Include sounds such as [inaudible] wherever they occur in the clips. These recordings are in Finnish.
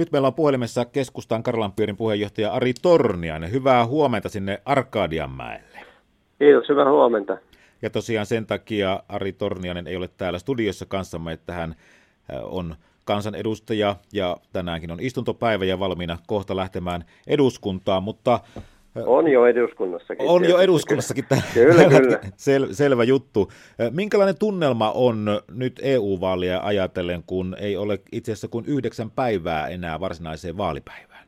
Nyt meillä on puhelimessa keskustan Karlanpyörin puheenjohtaja Ari Torniainen. Hyvää huomenta sinne Arkadianmäelle. Kiitos, hyvää huomenta. Ja tosiaan sen takia Ari Torniainen ei ole täällä studiossa kanssamme, että hän on kansanedustaja ja tänäänkin on istuntopäivä ja valmiina kohta lähtemään eduskuntaan, mutta on jo eduskunnassakin. On jo eduskunnassakin. [laughs] Kyllä, [laughs] kyllä. Sel, selvä juttu. Minkälainen tunnelma on nyt EU-vaalia ajatellen, kun ei ole itse asiassa kuin yhdeksän päivää enää varsinaiseen vaalipäivään?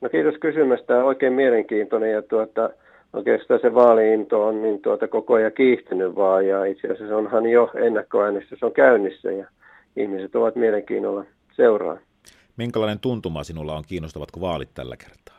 No kiitos kysymästä. Oikein mielenkiintoinen ja tuota, oikeastaan se vaaliinto on niin tuota, koko ajan kiihtynyt vaan ja itse asiassa onhan jo ennakkoäänestys on käynnissä ja ihmiset ovat mielenkiinnolla seuraa. Minkälainen tuntuma sinulla on, kiinnostavatko vaalit tällä kertaa?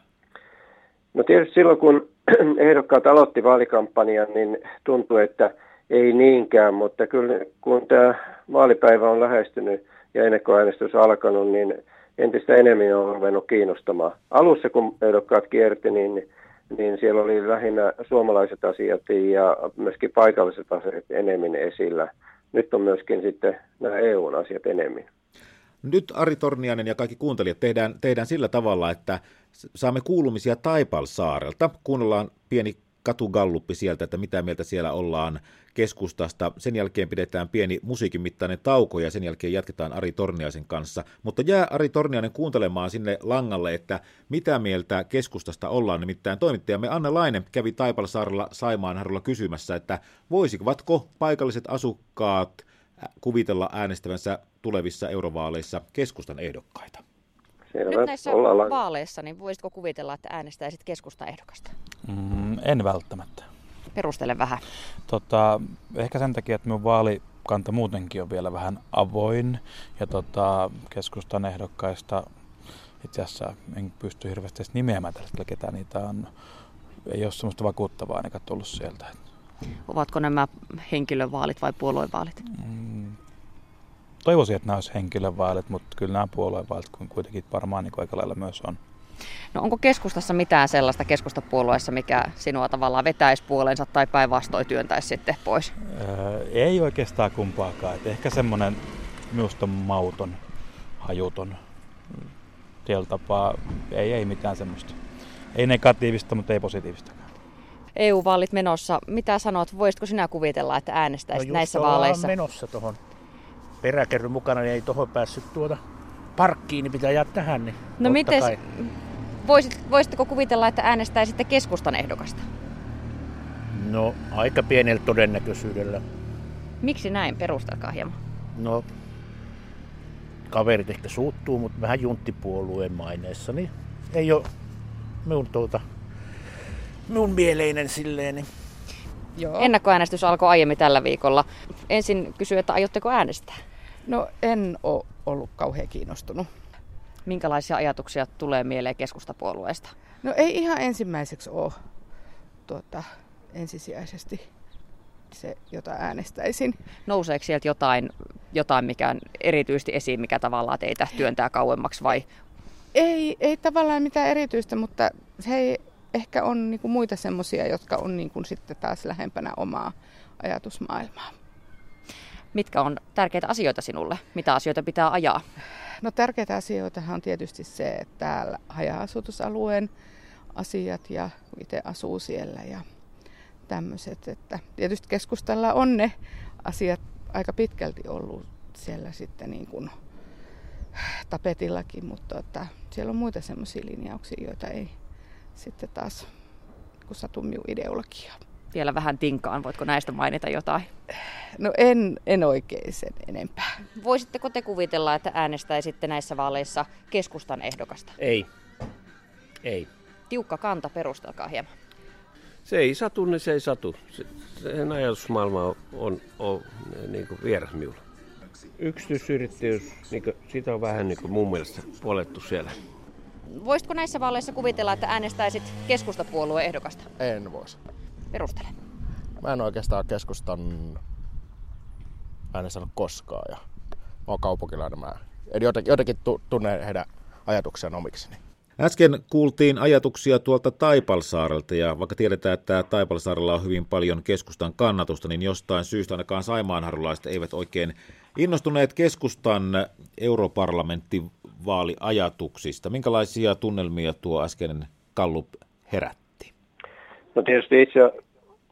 No tietysti silloin, kun [clears throat] ehdokkaat aloitti vaalikampanjan, niin tuntui, että ei niinkään, mutta kyllä kun tämä vaalipäivä on lähestynyt ja ennakkoäänestys alkanut, niin entistä enemmän on ruvennut kiinnostamaan. Alussa, kun ehdokkaat kierti, niin, niin siellä oli lähinnä suomalaiset asiat ja myöskin paikalliset asiat enemmän esillä. Nyt on myöskin sitten nämä EU-asiat enemmän. Nyt Ari Torniainen ja kaikki kuuntelijat tehdään, tehdään sillä tavalla, että saamme kuulumisia Taipalsaarelta. Kuunnellaan pieni katugalluppi sieltä, että mitä mieltä siellä ollaan keskustasta. Sen jälkeen pidetään pieni musiikin mittainen tauko ja sen jälkeen jatketaan Ari Torniaisen kanssa. Mutta jää Ari Torniainen kuuntelemaan sinne langalle, että mitä mieltä keskustasta ollaan. Nimittäin toimittajamme Anne Laine kävi Taipalsaarella Saimaanharjulla kysymässä, että voisivatko paikalliset asukkaat kuvitella äänestävänsä tulevissa eurovaaleissa keskustan ehdokkaita? Selvä. Nyt näissä Ollaan... vaaleissa, niin voisitko kuvitella, että äänestäisit keskustan ehdokasta? Mm, en välttämättä. Perustele vähän. Tota, ehkä sen takia, että minun vaalikanta muutenkin on vielä vähän avoin. Ja tota, keskustan ehdokkaista itse asiassa en pysty hirveästi edes nimeämään tällä ketä niitä on. Ei ole semmoista vakuuttavaa ainakaan tullut sieltä. Ovatko nämä henkilövaalit vai puoluevaalit? Toivoisin, että nämä olisi henkilövaalit, mutta kyllä nämä puoluevaalit kuitenkin varmaan niin aika lailla myös on. No onko keskustassa mitään sellaista keskustapuolueessa, mikä sinua tavallaan vetäisi puolensa tai päinvastoin työntäisi sitten pois? Öö, ei oikeastaan kumpaakaan. Et ehkä semmoinen minusta mauton, hajuton. Tiellä tapaa ei, ei mitään semmoista. Ei negatiivista, mutta ei positiivistakaan. EU-vaalit menossa. Mitä sanot, voisitko sinä kuvitella, että äänestäisit no näissä vaaleissa? menossa tuohon peräkerry mukana, niin ei tuohon päässyt tuota parkkiin, niin pitää jäädä tähän. Niin no miten, voisit, voisitteko kuvitella, että äänestäisitte keskustan ehdokasta? No aika pienellä todennäköisyydellä. Miksi näin? Perustelkaa hieman. No kaverit ehkä suuttuu, mutta vähän junttipuolueen maineessa, niin ei ole minun tuota minun mieleinen silleen. Niin. Joo. Ennakkoäänestys alkoi aiemmin tällä viikolla. Ensin kysyin, että aiotteko äänestää? No en ole ollut kauhean kiinnostunut. Minkälaisia ajatuksia tulee mieleen keskustapuolueesta? No ei ihan ensimmäiseksi ole tuota, ensisijaisesti se, jota äänestäisin. Nouseeko sieltä jotain, jotain mikä on erityisesti esiin, mikä tavallaan teitä työntää kauemmaksi vai? Ei, ei tavallaan mitään erityistä, mutta se ei ehkä on niin kuin muita semmoisia, jotka on niin kuin sitten taas lähempänä omaa ajatusmaailmaa. Mitkä on tärkeitä asioita sinulle? Mitä asioita pitää ajaa? No tärkeitä asioita on tietysti se, että täällä haja-asutusalueen asiat ja itse asuu siellä ja tämmöiset. Että tietysti keskustalla on ne asiat aika pitkälti ollut siellä sitten niin kuin tapetillakin, mutta että siellä on muita semmoisia linjauksia, joita ei sitten taas kun satun minun ideologiaa. Vielä vähän tinkaan, voitko näistä mainita jotain? No en, en oikein sen enempää. Voisitteko te kuvitella, että äänestäisitte näissä vaaleissa keskustan ehdokasta? Ei. Ei. Tiukka kanta, perustelkaa hieman. Se ei satu, niin se ei satu. Se, sen ajatusmaailma on, on, on niin kuin vieras minulle. Yksityisyrittäjyys, niin kuin, siitä on vähän niin kuin mun mielestä puolettu siellä. Voisitko näissä vaaleissa kuvitella, että äänestäisit keskustapuolueen ehdokasta? En voisi. Perustele. Mä en oikeastaan keskustan äänestänyt koskaan ja mä oon kaupunkilainen. Mä en jotenkin, jotenkin tunnen heidän ajatuksiaan omikseni. Äsken kuultiin ajatuksia tuolta Taipalsaarelta ja vaikka tiedetään, että Taipalsaarella on hyvin paljon keskustan kannatusta, niin jostain syystä ainakaan saimaanharulaiset eivät oikein innostuneet keskustan europarlamenttivaaliajatuksista. Minkälaisia tunnelmia tuo äskeinen kallup herätti? No tietysti itse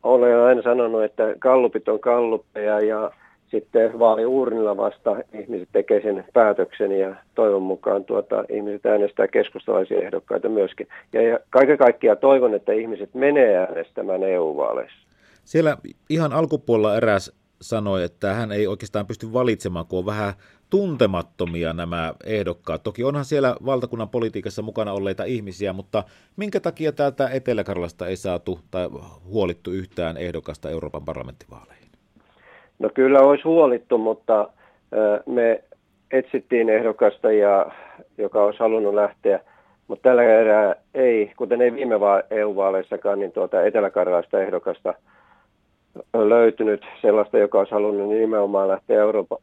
olen aina sanonut, että kallupit on kalluppeja ja sitten vaaliuurnilla vasta ihmiset tekee sen päätöksen ja toivon mukaan tuota, ihmiset äänestää keskustalaisia ehdokkaita myöskin. Ja, ja kaiken kaikkiaan toivon, että ihmiset menee äänestämään EU-vaaleissa. Siellä ihan alkupuolella eräs sanoi, että hän ei oikeastaan pysty valitsemaan, kun on vähän tuntemattomia nämä ehdokkaat. Toki onhan siellä valtakunnan politiikassa mukana olleita ihmisiä, mutta minkä takia täältä Etelä-Karjalasta ei saatu tai huolittu yhtään ehdokasta Euroopan parlamenttivaaleihin? No kyllä olisi huolittu, mutta me etsittiin ehdokasta, ja, joka olisi halunnut lähteä, mutta tällä erää ei, kuten ei viime EU-vaaleissakaan, niin tuota Etelä-Karjalasta ehdokasta löytynyt sellaista, joka olisi halunnut nimenomaan lähteä Euroopan,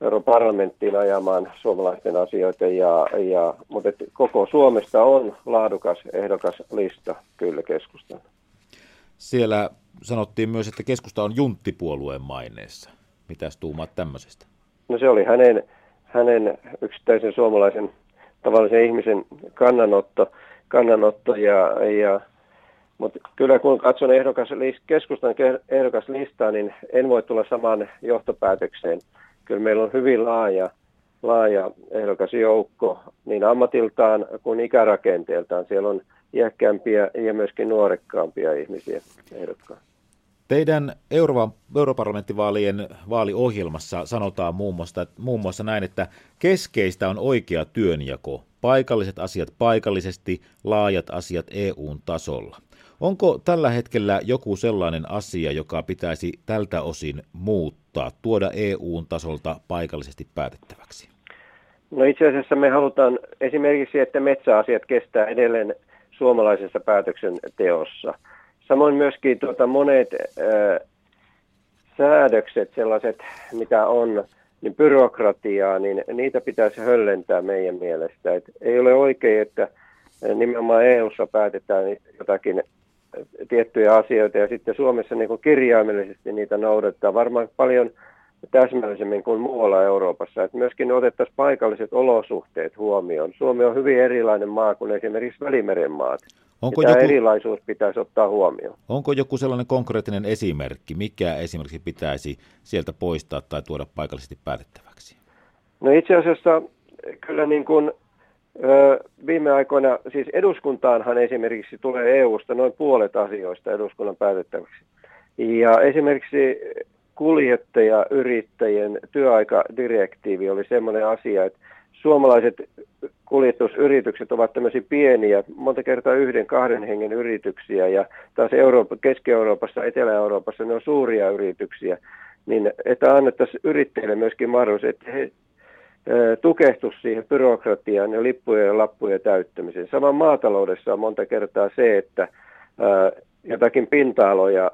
Euroopan parlamenttiin ajamaan suomalaisten asioita, ja, ja, mutta koko Suomesta on laadukas ehdokas lista kyllä keskustan. Siellä sanottiin myös, että keskusta on junttipuolueen maineessa. Mitäs tuumaat tämmöisestä? No se oli hänen, hänen yksittäisen suomalaisen tavallisen ihmisen kannanotto, kannanotto ja, ja mutta kyllä kun katson ehdokas, keskustan ehdokaslistaa, niin en voi tulla samaan johtopäätökseen. Kyllä meillä on hyvin laaja, laaja ehdokasjoukko niin ammatiltaan kuin ikärakenteeltaan. Siellä iäkkäämpiä ja myöskin nuorekkaampia ihmisiä ehdokkaan. Teidän Euro- europarlamenttivaalien vaaliohjelmassa sanotaan muun muassa, muun muassa näin, että keskeistä on oikea työnjako, paikalliset asiat paikallisesti, laajat asiat EUn tasolla. Onko tällä hetkellä joku sellainen asia, joka pitäisi tältä osin muuttaa, tuoda EUn tasolta paikallisesti päätettäväksi? No itse asiassa me halutaan esimerkiksi, että metsäasiat kestää edelleen suomalaisessa päätöksenteossa. Samoin myöskin tuota, monet ää, säädökset, sellaiset mitä on, niin byrokratiaa, niin niitä pitäisi höllentää meidän mielestä. Et ei ole oikein, että nimenomaan EU-ssa päätetään jotakin tiettyjä asioita ja sitten Suomessa niin kuin kirjaimellisesti niitä noudattaa varmaan paljon täsmällisemmin kuin muualla Euroopassa. Että myöskin otettaisiin paikalliset olosuhteet huomioon. Suomi on hyvin erilainen maa kuin esimerkiksi Välimeren maat. Onko joku, erilaisuus pitäisi ottaa huomioon. Onko joku sellainen konkreettinen esimerkki, mikä esimerkiksi pitäisi sieltä poistaa tai tuoda paikallisesti päätettäväksi? No itse asiassa kyllä niin kuin, viime aikoina, siis eduskuntaanhan esimerkiksi tulee EU-sta noin puolet asioista eduskunnan päätettäväksi. Ja esimerkiksi kuljettajayrittäjien työaikadirektiivi oli sellainen asia, että suomalaiset kuljetusyritykset ovat tämmöisiä pieniä, monta kertaa yhden, kahden hengen yrityksiä ja taas Eurooppa, Keski-Euroopassa, Etelä-Euroopassa ne on suuria yrityksiä, niin että annettaisiin yrittäjille myöskin mahdollisuus, että he tukehtus siihen byrokratiaan ja lippujen ja lappujen täyttämiseen. Sama maataloudessa on monta kertaa se, että jotakin pinta-aloja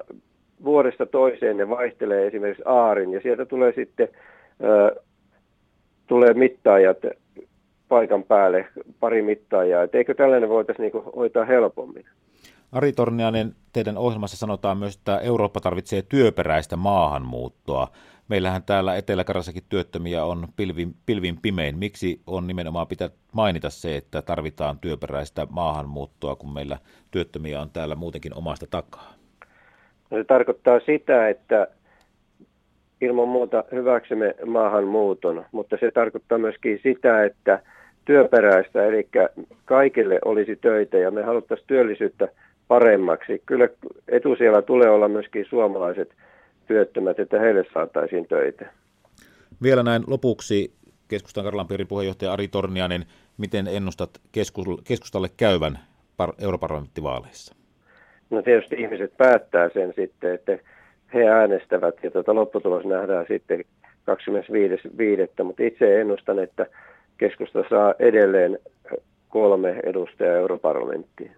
vuodesta toiseen ne vaihtelee esimerkiksi aarin ja sieltä tulee sitten tulee mittaajat paikan päälle, pari mittaajaa. Et eikö tällainen voitaisiin niinku hoitaa helpommin? Ari Tornianen, teidän ohjelmassa sanotaan myös, että Eurooppa tarvitsee työperäistä maahanmuuttoa. Meillähän täällä etelä työttömiä on pilvin, pilvin pimein. Miksi on nimenomaan pitää mainita se, että tarvitaan työperäistä maahanmuuttoa, kun meillä työttömiä on täällä muutenkin omasta takaa? No se tarkoittaa sitä, että ilman muuta hyväksymme maahanmuuton, mutta se tarkoittaa myöskin sitä, että työperäistä, eli kaikille olisi töitä ja me haluttaisiin työllisyyttä paremmaksi. Kyllä etusijalla tulee olla myöskin suomalaiset työttömät, että heille saataisiin töitä. Vielä näin lopuksi keskustan Karlanpiirin puheenjohtaja Ari Tornianen, miten ennustat keskustalle käyvän europarlamenttivaaleissa? No tietysti ihmiset päättää sen sitten, että he äänestävät ja tuota lopputulos nähdään sitten 25.5. Mutta itse ennustan, että keskusta saa edelleen kolme edustajaa europarlamenttiin.